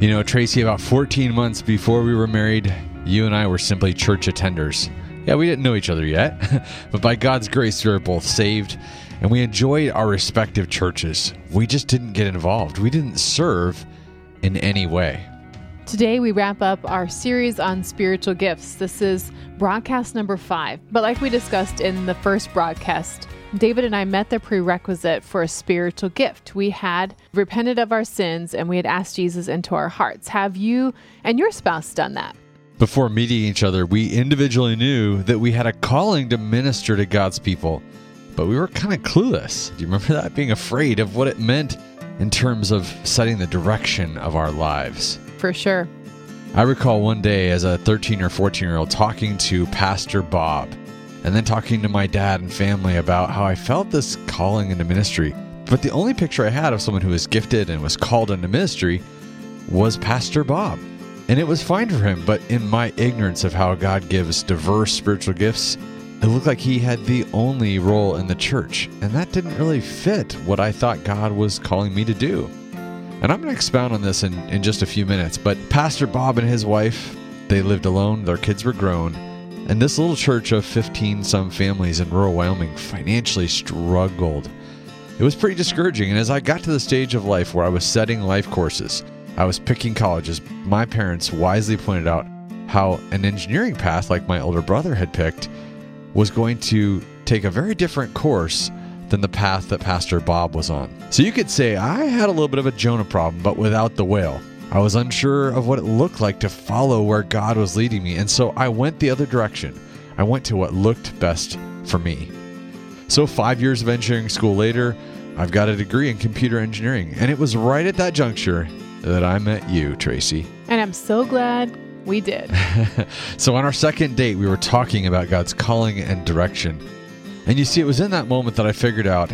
You know, Tracy, about 14 months before we were married, you and I were simply church attenders. Yeah, we didn't know each other yet, but by God's grace, we were both saved and we enjoyed our respective churches. We just didn't get involved, we didn't serve in any way. Today, we wrap up our series on spiritual gifts. This is broadcast number five. But like we discussed in the first broadcast, David and I met the prerequisite for a spiritual gift. We had repented of our sins and we had asked Jesus into our hearts. Have you and your spouse done that? Before meeting each other, we individually knew that we had a calling to minister to God's people, but we were kind of clueless. Do you remember that? Being afraid of what it meant in terms of setting the direction of our lives. For sure. I recall one day as a 13 or 14 year old talking to Pastor Bob and then talking to my dad and family about how I felt this calling into ministry. But the only picture I had of someone who was gifted and was called into ministry was Pastor Bob. And it was fine for him, but in my ignorance of how God gives diverse spiritual gifts, it looked like he had the only role in the church. And that didn't really fit what I thought God was calling me to do. And I'm going to expound on this in, in just a few minutes. But Pastor Bob and his wife, they lived alone, their kids were grown, and this little church of 15 some families in rural Wyoming financially struggled. It was pretty discouraging, and as I got to the stage of life where I was setting life courses, I was picking colleges, my parents wisely pointed out how an engineering path, like my older brother had picked, was going to take a very different course than the path that Pastor Bob was on. So you could say I had a little bit of a Jonah problem, but without the whale. I was unsure of what it looked like to follow where God was leading me, and so I went the other direction. I went to what looked best for me. So, five years of engineering school later, I've got a degree in computer engineering, and it was right at that juncture that I met you, Tracy. And I'm so glad we did. so, on our second date, we were talking about God's calling and direction. And you see, it was in that moment that I figured out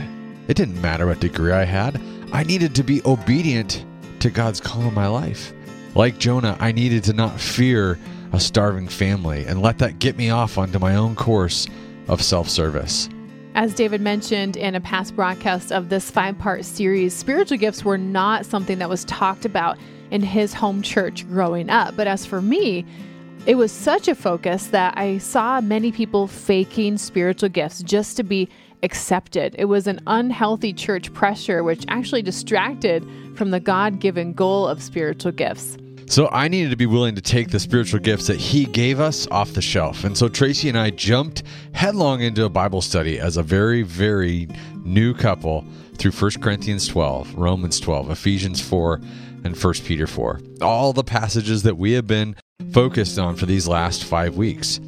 it didn't matter what degree I had, I needed to be obedient to God's call in my life. Like Jonah, I needed to not fear a starving family and let that get me off onto my own course of self service. As David mentioned in a past broadcast of this five part series, spiritual gifts were not something that was talked about in his home church growing up. But as for me, it was such a focus that I saw many people faking spiritual gifts just to be accepted. It was an unhealthy church pressure, which actually distracted from the God given goal of spiritual gifts. So I needed to be willing to take the spiritual gifts that he gave us off the shelf. And so Tracy and I jumped headlong into a Bible study as a very, very new couple through 1 Corinthians 12, Romans 12, Ephesians 4, and 1 Peter 4. All the passages that we have been focused on for these last five weeks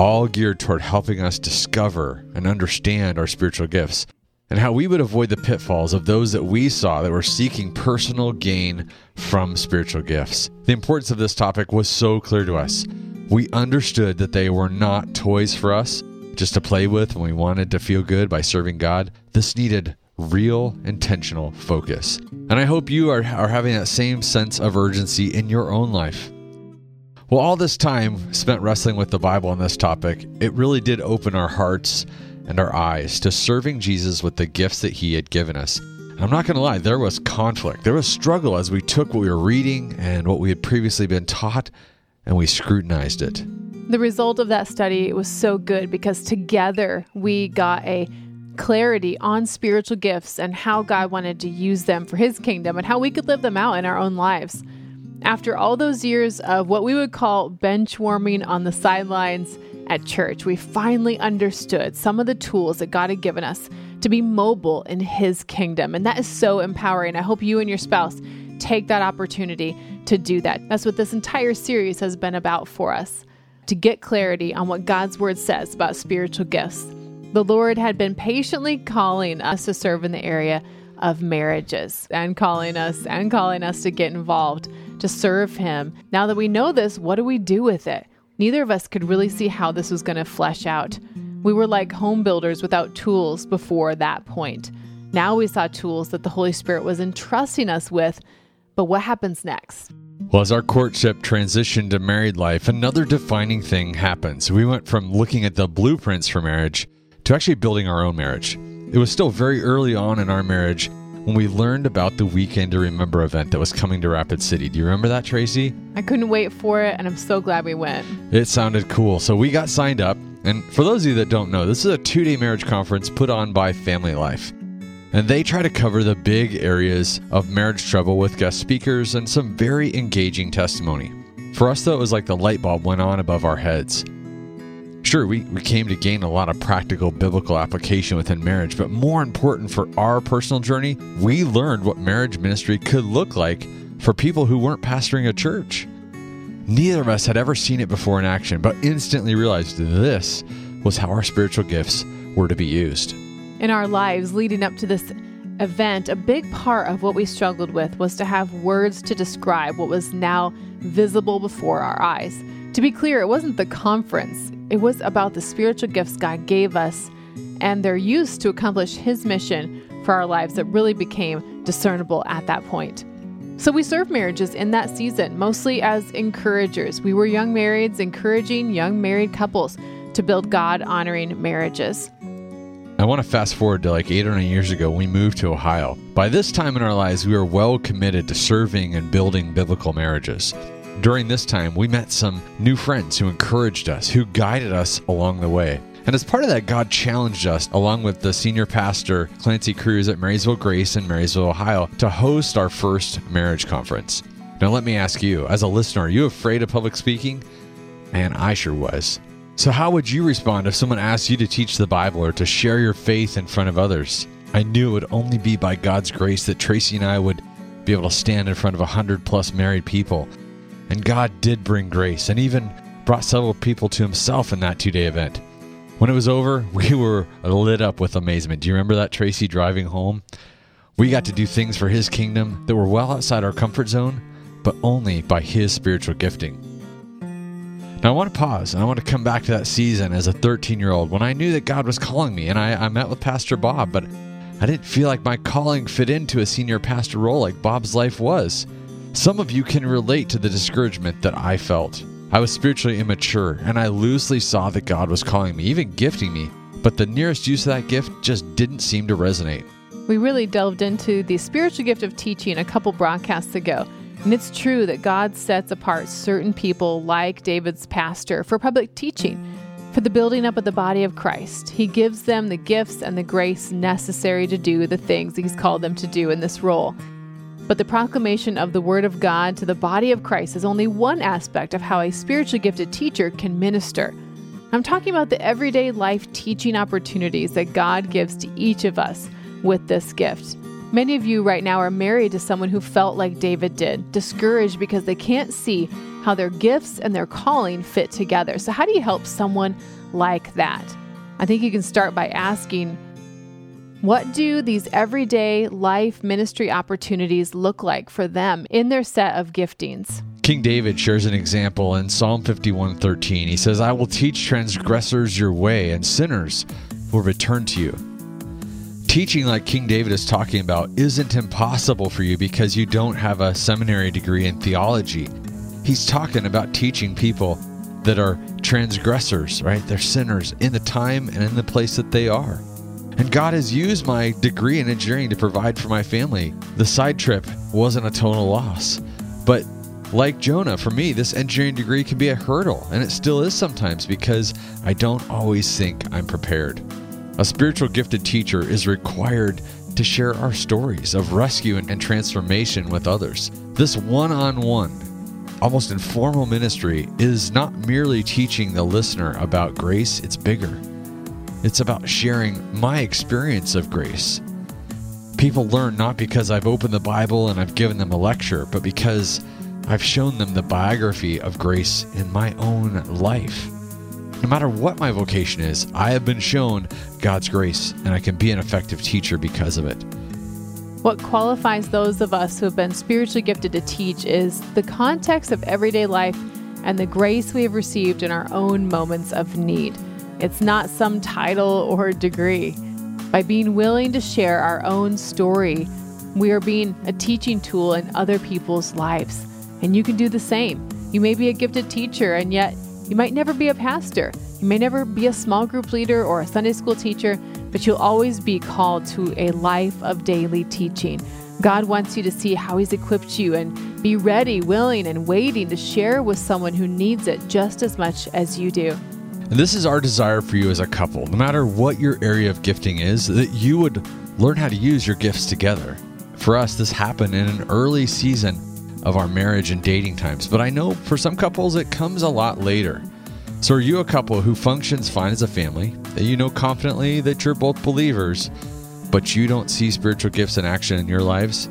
all geared toward helping us discover and understand our spiritual gifts and how we would avoid the pitfalls of those that we saw that were seeking personal gain from spiritual gifts. The importance of this topic was so clear to us. We understood that they were not toys for us just to play with when we wanted to feel good by serving God. This needed real intentional focus. And I hope you are, are having that same sense of urgency in your own life. Well, all this time spent wrestling with the Bible on this topic, it really did open our hearts and our eyes to serving Jesus with the gifts that he had given us. I'm not going to lie, there was conflict. There was struggle as we took what we were reading and what we had previously been taught and we scrutinized it. The result of that study was so good because together we got a clarity on spiritual gifts and how God wanted to use them for his kingdom and how we could live them out in our own lives. After all those years of what we would call bench warming on the sidelines at church, we finally understood some of the tools that God had given us to be mobile in His kingdom. And that is so empowering. I hope you and your spouse take that opportunity to do that. That's what this entire series has been about for us to get clarity on what God's word says about spiritual gifts. The Lord had been patiently calling us to serve in the area of marriages and calling us and calling us to get involved to serve Him. Now that we know this, what do we do with it? Neither of us could really see how this was going to flesh out. We were like home builders without tools before that point. Now we saw tools that the Holy Spirit was entrusting us with, but what happens next? Well, as our courtship transitioned to married life, another defining thing happens. We went from looking at the blueprints for marriage to actually building our own marriage. It was still very early on in our marriage when we learned about the Weekend to Remember event that was coming to Rapid City. Do you remember that, Tracy? I couldn't wait for it, and I'm so glad we went. It sounded cool. So we got signed up. And for those of you that don't know, this is a two day marriage conference put on by Family Life. And they try to cover the big areas of marriage trouble with guest speakers and some very engaging testimony. For us, though, it was like the light bulb went on above our heads. Sure, we, we came to gain a lot of practical biblical application within marriage, but more important for our personal journey, we learned what marriage ministry could look like for people who weren't pastoring a church. Neither of us had ever seen it before in action, but instantly realized this was how our spiritual gifts were to be used in our lives leading up to this event, a big part of what we struggled with was to have words to describe what was now visible before our eyes. To be clear, it wasn't the conference, it was about the spiritual gifts God gave us and their use to accomplish His mission for our lives that really became discernible at that point. So we served marriages in that season, mostly as encouragers. We were young marrieds encouraging young married couples to build God honoring marriages. I want to fast forward to like eight or nine years ago, we moved to Ohio. By this time in our lives, we were well committed to serving and building biblical marriages. During this time, we met some new friends who encouraged us, who guided us along the way. And as part of that, God challenged us, along with the senior pastor, Clancy Cruz at Marysville Grace in Marysville, Ohio, to host our first marriage conference. Now, let me ask you, as a listener, are you afraid of public speaking? Man, I sure was. So, how would you respond if someone asked you to teach the Bible or to share your faith in front of others? I knew it would only be by God's grace that Tracy and I would be able to stand in front of a hundred plus married people. And God did bring grace and even brought several people to Himself in that two day event. When it was over, we were lit up with amazement. Do you remember that, Tracy, driving home? We got to do things for His kingdom that were well outside our comfort zone, but only by His spiritual gifting. Now, I want to pause and I want to come back to that season as a 13 year old when I knew that God was calling me. And I, I, met with Pastor Bob, but I didn't feel like my calling fit into a senior pastor role like Bob's life was. Some of you can relate to the discouragement that I felt. I was spiritually immature and I loosely saw that God was calling me, even gifting me, but the nearest use of that gift just didn't seem to resonate. We really delved into the spiritual gift of teaching a couple broadcasts ago. And it's true that God sets apart certain people, like David's pastor, for public teaching, for the building up of the body of Christ. He gives them the gifts and the grace necessary to do the things He's called them to do in this role. But the proclamation of the Word of God to the body of Christ is only one aspect of how a spiritually gifted teacher can minister. I'm talking about the everyday life teaching opportunities that God gives to each of us with this gift. Many of you right now are married to someone who felt like David did, discouraged because they can't see how their gifts and their calling fit together. So, how do you help someone like that? I think you can start by asking, what do these everyday life ministry opportunities look like for them in their set of giftings? King David shares an example in Psalm 51:13. He says, "I will teach transgressors your way, and sinners will return to you." teaching like King David is talking about isn't impossible for you because you don't have a seminary degree in theology. He's talking about teaching people that are transgressors, right? They're sinners in the time and in the place that they are. And God has used my degree in engineering to provide for my family. The side trip wasn't a total loss. But like Jonah, for me, this engineering degree can be a hurdle, and it still is sometimes because I don't always think I'm prepared. A spiritual gifted teacher is required to share our stories of rescue and transformation with others. This one on one, almost informal ministry is not merely teaching the listener about grace, it's bigger. It's about sharing my experience of grace. People learn not because I've opened the Bible and I've given them a lecture, but because I've shown them the biography of grace in my own life. No matter what my vocation is, I have been shown God's grace and I can be an effective teacher because of it. What qualifies those of us who have been spiritually gifted to teach is the context of everyday life and the grace we have received in our own moments of need. It's not some title or degree. By being willing to share our own story, we are being a teaching tool in other people's lives. And you can do the same. You may be a gifted teacher, and yet you might never be a pastor. You may never be a small group leader or a Sunday school teacher, but you'll always be called to a life of daily teaching. God wants you to see how He's equipped you and be ready, willing, and waiting to share with someone who needs it just as much as you do. And this is our desire for you as a couple, no matter what your area of gifting is, that you would learn how to use your gifts together. For us, this happened in an early season of our marriage and dating times, but I know for some couples it comes a lot later. So, are you a couple who functions fine as a family, that you know confidently that you're both believers, but you don't see spiritual gifts in action in your lives?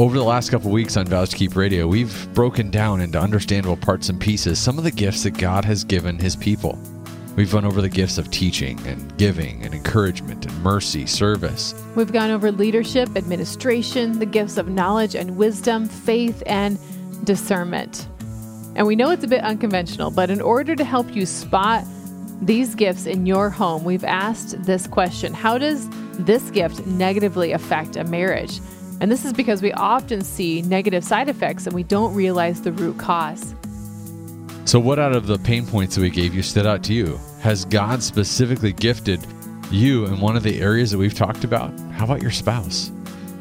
Over the last couple weeks on Vows to Keep Radio, we've broken down into understandable parts and pieces some of the gifts that God has given His people. We've gone over the gifts of teaching and giving and encouragement and mercy, service. We've gone over leadership, administration, the gifts of knowledge and wisdom, faith, and discernment. And we know it's a bit unconventional, but in order to help you spot these gifts in your home, we've asked this question How does this gift negatively affect a marriage? And this is because we often see negative side effects and we don't realize the root cause. So, what out of the pain points that we gave you stood out to you? Has God specifically gifted you in one of the areas that we've talked about? How about your spouse?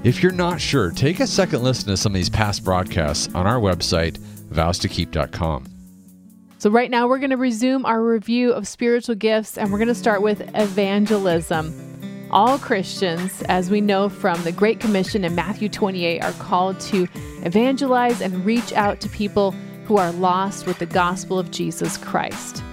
If you're not sure, take a second listen to some of these past broadcasts on our website, vowstokeep.com. So, right now, we're going to resume our review of spiritual gifts and we're going to start with evangelism. All Christians, as we know from the Great Commission in Matthew 28, are called to evangelize and reach out to people who are lost with the gospel of Jesus Christ.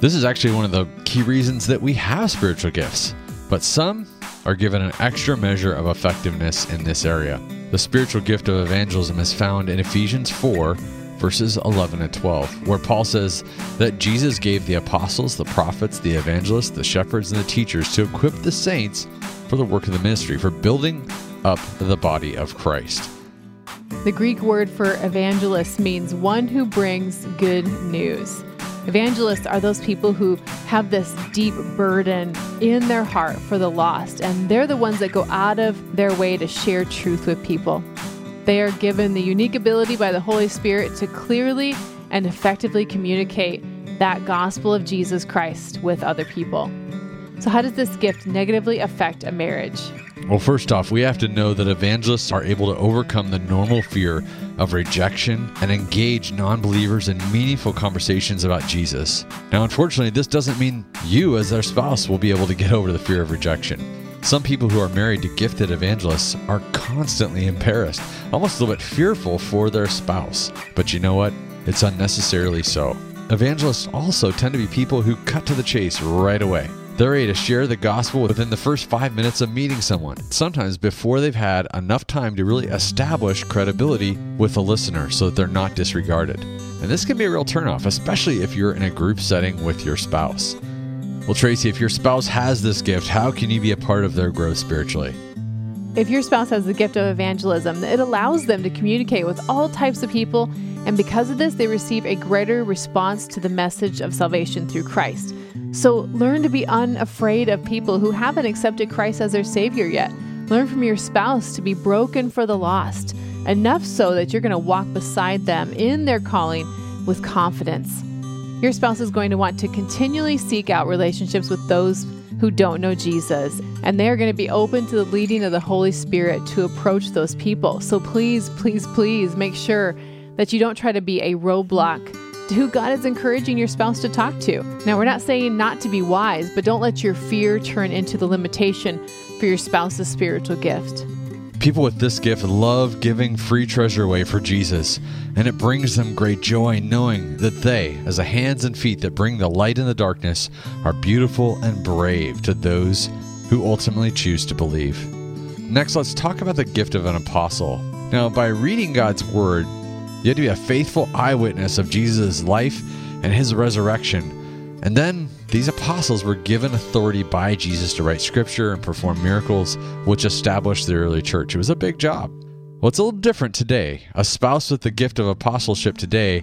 This is actually one of the key reasons that we have spiritual gifts, but some are given an extra measure of effectiveness in this area. The spiritual gift of evangelism is found in Ephesians 4, verses 11 and 12, where Paul says that Jesus gave the apostles, the prophets, the evangelists, the shepherds, and the teachers to equip the saints for the work of the ministry, for building up the body of Christ. The Greek word for evangelist means one who brings good news. Evangelists are those people who have this deep burden in their heart for the lost, and they're the ones that go out of their way to share truth with people. They are given the unique ability by the Holy Spirit to clearly and effectively communicate that gospel of Jesus Christ with other people. So, how does this gift negatively affect a marriage? Well, first off, we have to know that evangelists are able to overcome the normal fear of rejection and engage non believers in meaningful conversations about Jesus. Now, unfortunately, this doesn't mean you, as their spouse, will be able to get over the fear of rejection. Some people who are married to gifted evangelists are constantly embarrassed, almost a little bit fearful for their spouse. But you know what? It's unnecessarily so. Evangelists also tend to be people who cut to the chase right away. They're ready to share the gospel within the first five minutes of meeting someone, sometimes before they've had enough time to really establish credibility with the listener so that they're not disregarded. And this can be a real turnoff, especially if you're in a group setting with your spouse. Well, Tracy, if your spouse has this gift, how can you be a part of their growth spiritually? If your spouse has the gift of evangelism, it allows them to communicate with all types of people, and because of this, they receive a greater response to the message of salvation through Christ. So learn to be unafraid of people who haven't accepted Christ as their Savior yet. Learn from your spouse to be broken for the lost, enough so that you're going to walk beside them in their calling with confidence. Your spouse is going to want to continually seek out relationships with those who don't know Jesus, and they are going to be open to the leading of the Holy Spirit to approach those people. So please, please, please make sure that you don't try to be a roadblock to who God is encouraging your spouse to talk to. Now, we're not saying not to be wise, but don't let your fear turn into the limitation for your spouse's spiritual gift. People with this gift love giving free treasure away for Jesus, and it brings them great joy knowing that they, as the hands and feet that bring the light in the darkness, are beautiful and brave to those who ultimately choose to believe. Next, let's talk about the gift of an apostle. Now, by reading God's word, you have to be a faithful eyewitness of Jesus' life and his resurrection. And then apostles were given authority by Jesus to write scripture and perform miracles, which established the early church. It was a big job. Well, it's a little different today. A spouse with the gift of apostleship today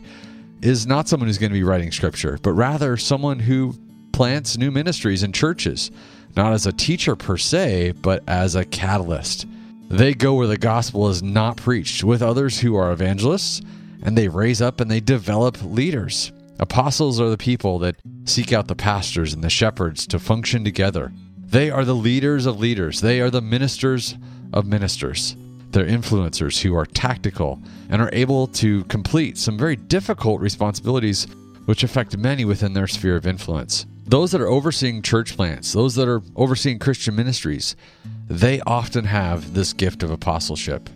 is not someone who's going to be writing scripture, but rather someone who plants new ministries and churches, not as a teacher per se, but as a catalyst. They go where the gospel is not preached with others who are evangelists, and they raise up and they develop leaders. Apostles are the people that seek out the pastors and the shepherds to function together. They are the leaders of leaders, they are the ministers of ministers. They're influencers who are tactical and are able to complete some very difficult responsibilities which affect many within their sphere of influence. Those that are overseeing church plants, those that are overseeing Christian ministries, they often have this gift of apostleship.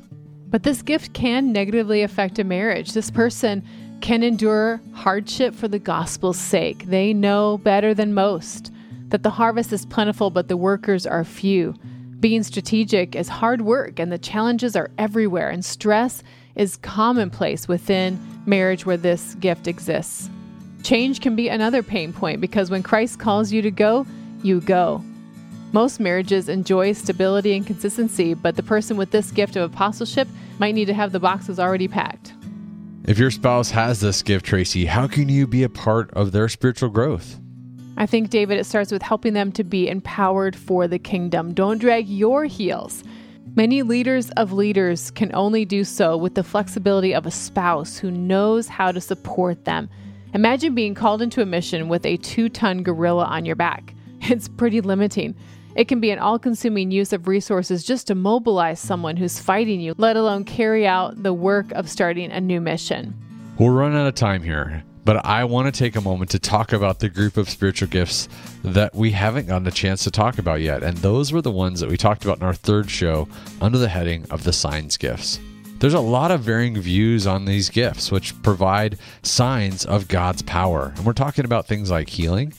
But this gift can negatively affect a marriage. This person can endure hardship for the gospel's sake. They know better than most that the harvest is plentiful, but the workers are few. Being strategic is hard work, and the challenges are everywhere, and stress is commonplace within marriage where this gift exists. Change can be another pain point because when Christ calls you to go, you go. Most marriages enjoy stability and consistency, but the person with this gift of apostleship might need to have the boxes already packed. If your spouse has this gift, Tracy, how can you be a part of their spiritual growth? I think, David, it starts with helping them to be empowered for the kingdom. Don't drag your heels. Many leaders of leaders can only do so with the flexibility of a spouse who knows how to support them Imagine being called into a mission with a two ton gorilla on your back. It's pretty limiting. It can be an all consuming use of resources just to mobilize someone who's fighting you, let alone carry out the work of starting a new mission. We're running out of time here, but I want to take a moment to talk about the group of spiritual gifts that we haven't gotten a chance to talk about yet. And those were the ones that we talked about in our third show under the heading of the signs gifts. There's a lot of varying views on these gifts, which provide signs of God's power. And we're talking about things like healing,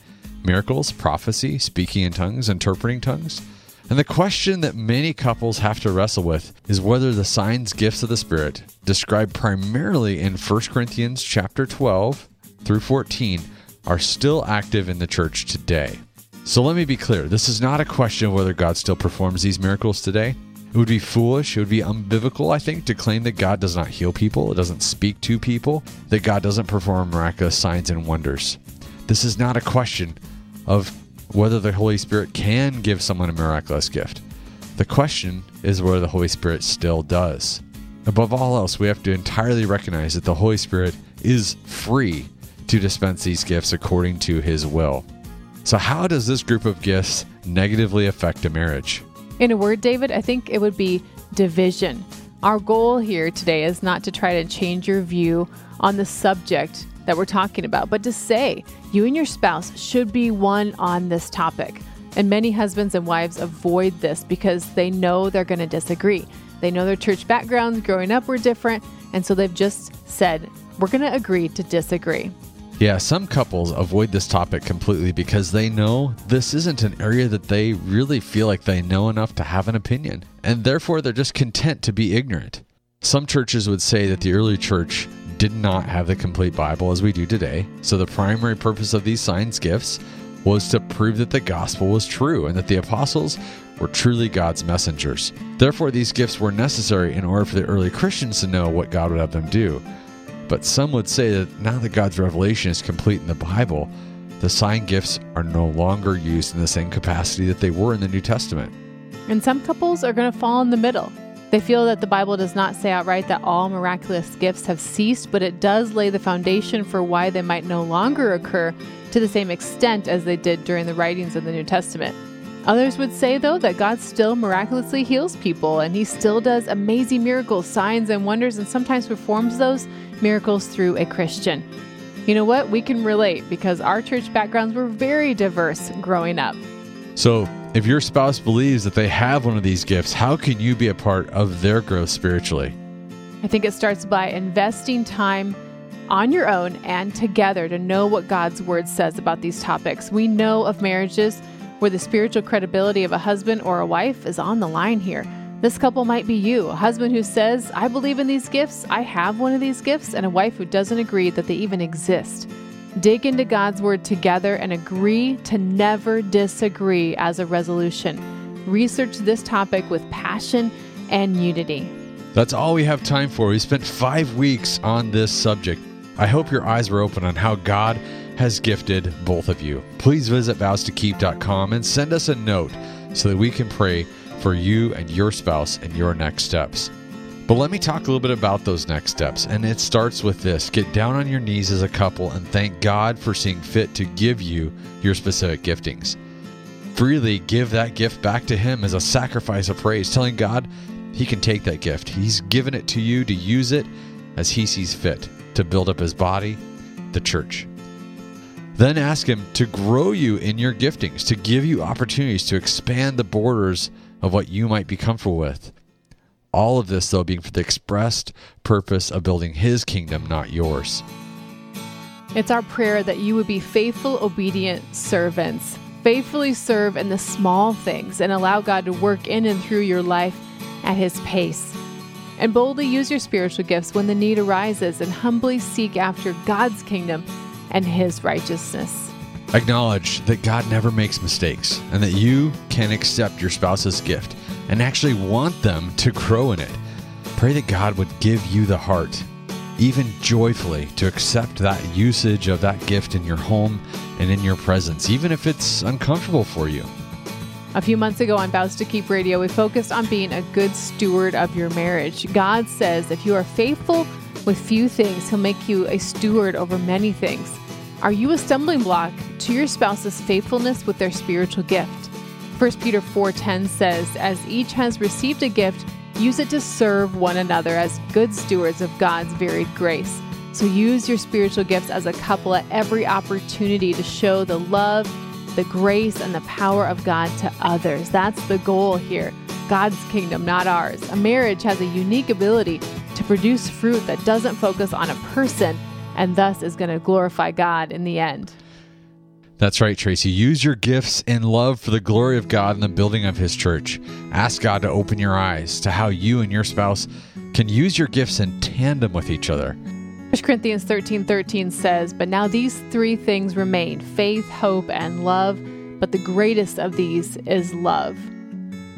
miracles, prophecy, speaking in tongues, interpreting tongues. And the question that many couples have to wrestle with is whether the signs gifts of the Spirit, described primarily in 1 Corinthians chapter 12 through 14, are still active in the church today. So let me be clear this is not a question of whether God still performs these miracles today. It would be foolish, it would be unbiblical, I think, to claim that God does not heal people, it doesn't speak to people, that God doesn't perform miraculous signs and wonders. This is not a question of whether the Holy Spirit can give someone a miraculous gift. The question is whether the Holy Spirit still does. Above all else, we have to entirely recognize that the Holy Spirit is free to dispense these gifts according to his will. So, how does this group of gifts negatively affect a marriage? In a word, David, I think it would be division. Our goal here today is not to try to change your view on the subject that we're talking about, but to say you and your spouse should be one on this topic. And many husbands and wives avoid this because they know they're going to disagree. They know their church backgrounds growing up were different, and so they've just said, we're going to agree to disagree. Yeah, some couples avoid this topic completely because they know this isn't an area that they really feel like they know enough to have an opinion, and therefore they're just content to be ignorant. Some churches would say that the early church did not have the complete Bible as we do today, so the primary purpose of these signs gifts was to prove that the gospel was true and that the apostles were truly God's messengers. Therefore, these gifts were necessary in order for the early Christians to know what God would have them do. But some would say that now that God's revelation is complete in the Bible, the sign gifts are no longer used in the same capacity that they were in the New Testament. And some couples are going to fall in the middle. They feel that the Bible does not say outright that all miraculous gifts have ceased, but it does lay the foundation for why they might no longer occur to the same extent as they did during the writings of the New Testament. Others would say, though, that God still miraculously heals people and he still does amazing miracles, signs, and wonders, and sometimes performs those miracles through a Christian. You know what? We can relate because our church backgrounds were very diverse growing up. So, if your spouse believes that they have one of these gifts, how can you be a part of their growth spiritually? I think it starts by investing time on your own and together to know what God's word says about these topics. We know of marriages where the spiritual credibility of a husband or a wife is on the line here. This couple might be you, a husband who says, I believe in these gifts, I have one of these gifts, and a wife who doesn't agree that they even exist. Dig into God's Word together and agree to never disagree as a resolution. Research this topic with passion and unity. That's all we have time for. We spent five weeks on this subject. I hope your eyes were open on how God has gifted both of you. Please visit vowstokeep.com and send us a note so that we can pray for you and your spouse in your next steps. But let me talk a little bit about those next steps. And it starts with this get down on your knees as a couple and thank God for seeing fit to give you your specific giftings. Freely give that gift back to Him as a sacrifice of praise, telling God He can take that gift. He's given it to you to use it as He sees fit to build up His body, the church. Then ask Him to grow you in your giftings, to give you opportunities to expand the borders of what you might be comfortable with. All of this, though, being for the expressed purpose of building His kingdom, not yours. It's our prayer that you would be faithful, obedient servants, faithfully serve in the small things, and allow God to work in and through your life at His pace. And boldly use your spiritual gifts when the need arises, and humbly seek after God's kingdom and His righteousness. Acknowledge that God never makes mistakes and that you can accept your spouse's gift and actually want them to grow in it. Pray that God would give you the heart, even joyfully, to accept that usage of that gift in your home and in your presence, even if it's uncomfortable for you. A few months ago on Vows to Keep Radio, we focused on being a good steward of your marriage. God says if you are faithful with few things, He'll make you a steward over many things. Are you a stumbling block to your spouse's faithfulness with their spiritual gift? 1 Peter 4:10 says, "As each has received a gift, use it to serve one another as good stewards of God's varied grace." So use your spiritual gifts as a couple at every opportunity to show the love, the grace, and the power of God to others. That's the goal here. God's kingdom, not ours. A marriage has a unique ability to produce fruit that doesn't focus on a person and thus is going to glorify God in the end. That's right, Tracy. Use your gifts in love for the glory of God and the building of His church. Ask God to open your eyes to how you and your spouse can use your gifts in tandem with each other. 1 Corinthians 13 13 says, But now these three things remain faith, hope, and love, but the greatest of these is love.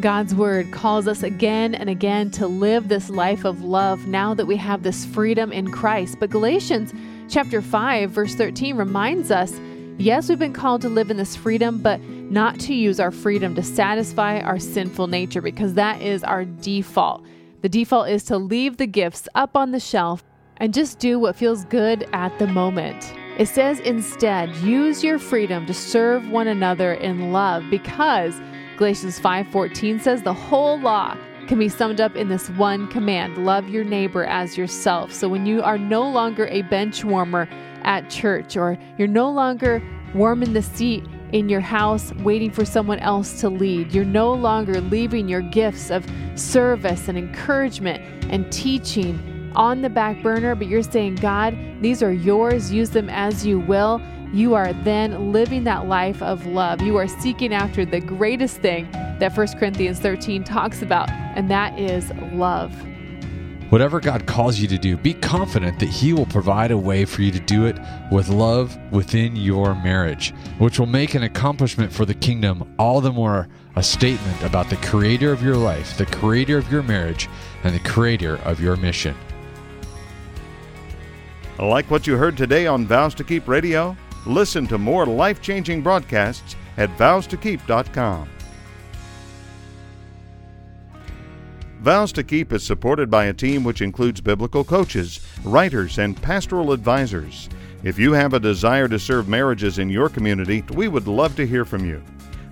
God's word calls us again and again to live this life of love now that we have this freedom in Christ. But Galatians chapter 5 verse 13 reminds us Yes, we've been called to live in this freedom, but not to use our freedom to satisfy our sinful nature because that is our default. The default is to leave the gifts up on the shelf and just do what feels good at the moment. It says instead, use your freedom to serve one another in love because Galatians 5:14 says the whole law can be summed up in this one command, love your neighbor as yourself. So when you are no longer a bench warmer at church, or you're no longer warming the seat in your house waiting for someone else to lead. You're no longer leaving your gifts of service and encouragement and teaching on the back burner, but you're saying, God, these are yours, use them as you will. You are then living that life of love. You are seeking after the greatest thing that 1 Corinthians 13 talks about, and that is love. Whatever God calls you to do, be confident that He will provide a way for you to do it with love within your marriage, which will make an accomplishment for the kingdom all the more a statement about the creator of your life, the creator of your marriage, and the creator of your mission. Like what you heard today on Vows to Keep Radio? Listen to more life changing broadcasts at vowstokeep.com. Vows to Keep is supported by a team which includes biblical coaches, writers, and pastoral advisors. If you have a desire to serve marriages in your community, we would love to hear from you.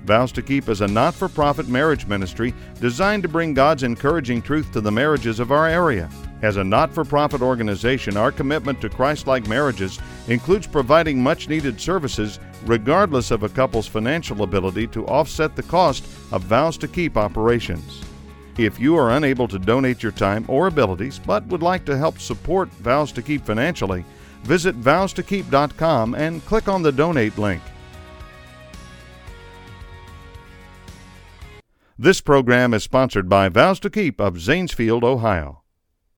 Vows to Keep is a not for profit marriage ministry designed to bring God's encouraging truth to the marriages of our area. As a not for profit organization, our commitment to Christ like marriages includes providing much needed services regardless of a couple's financial ability to offset the cost of Vows to Keep operations. If you are unable to donate your time or abilities but would like to help support Vows to Keep financially, visit vowstokeep.com and click on the donate link. This program is sponsored by Vows to Keep of Zanesfield, Ohio.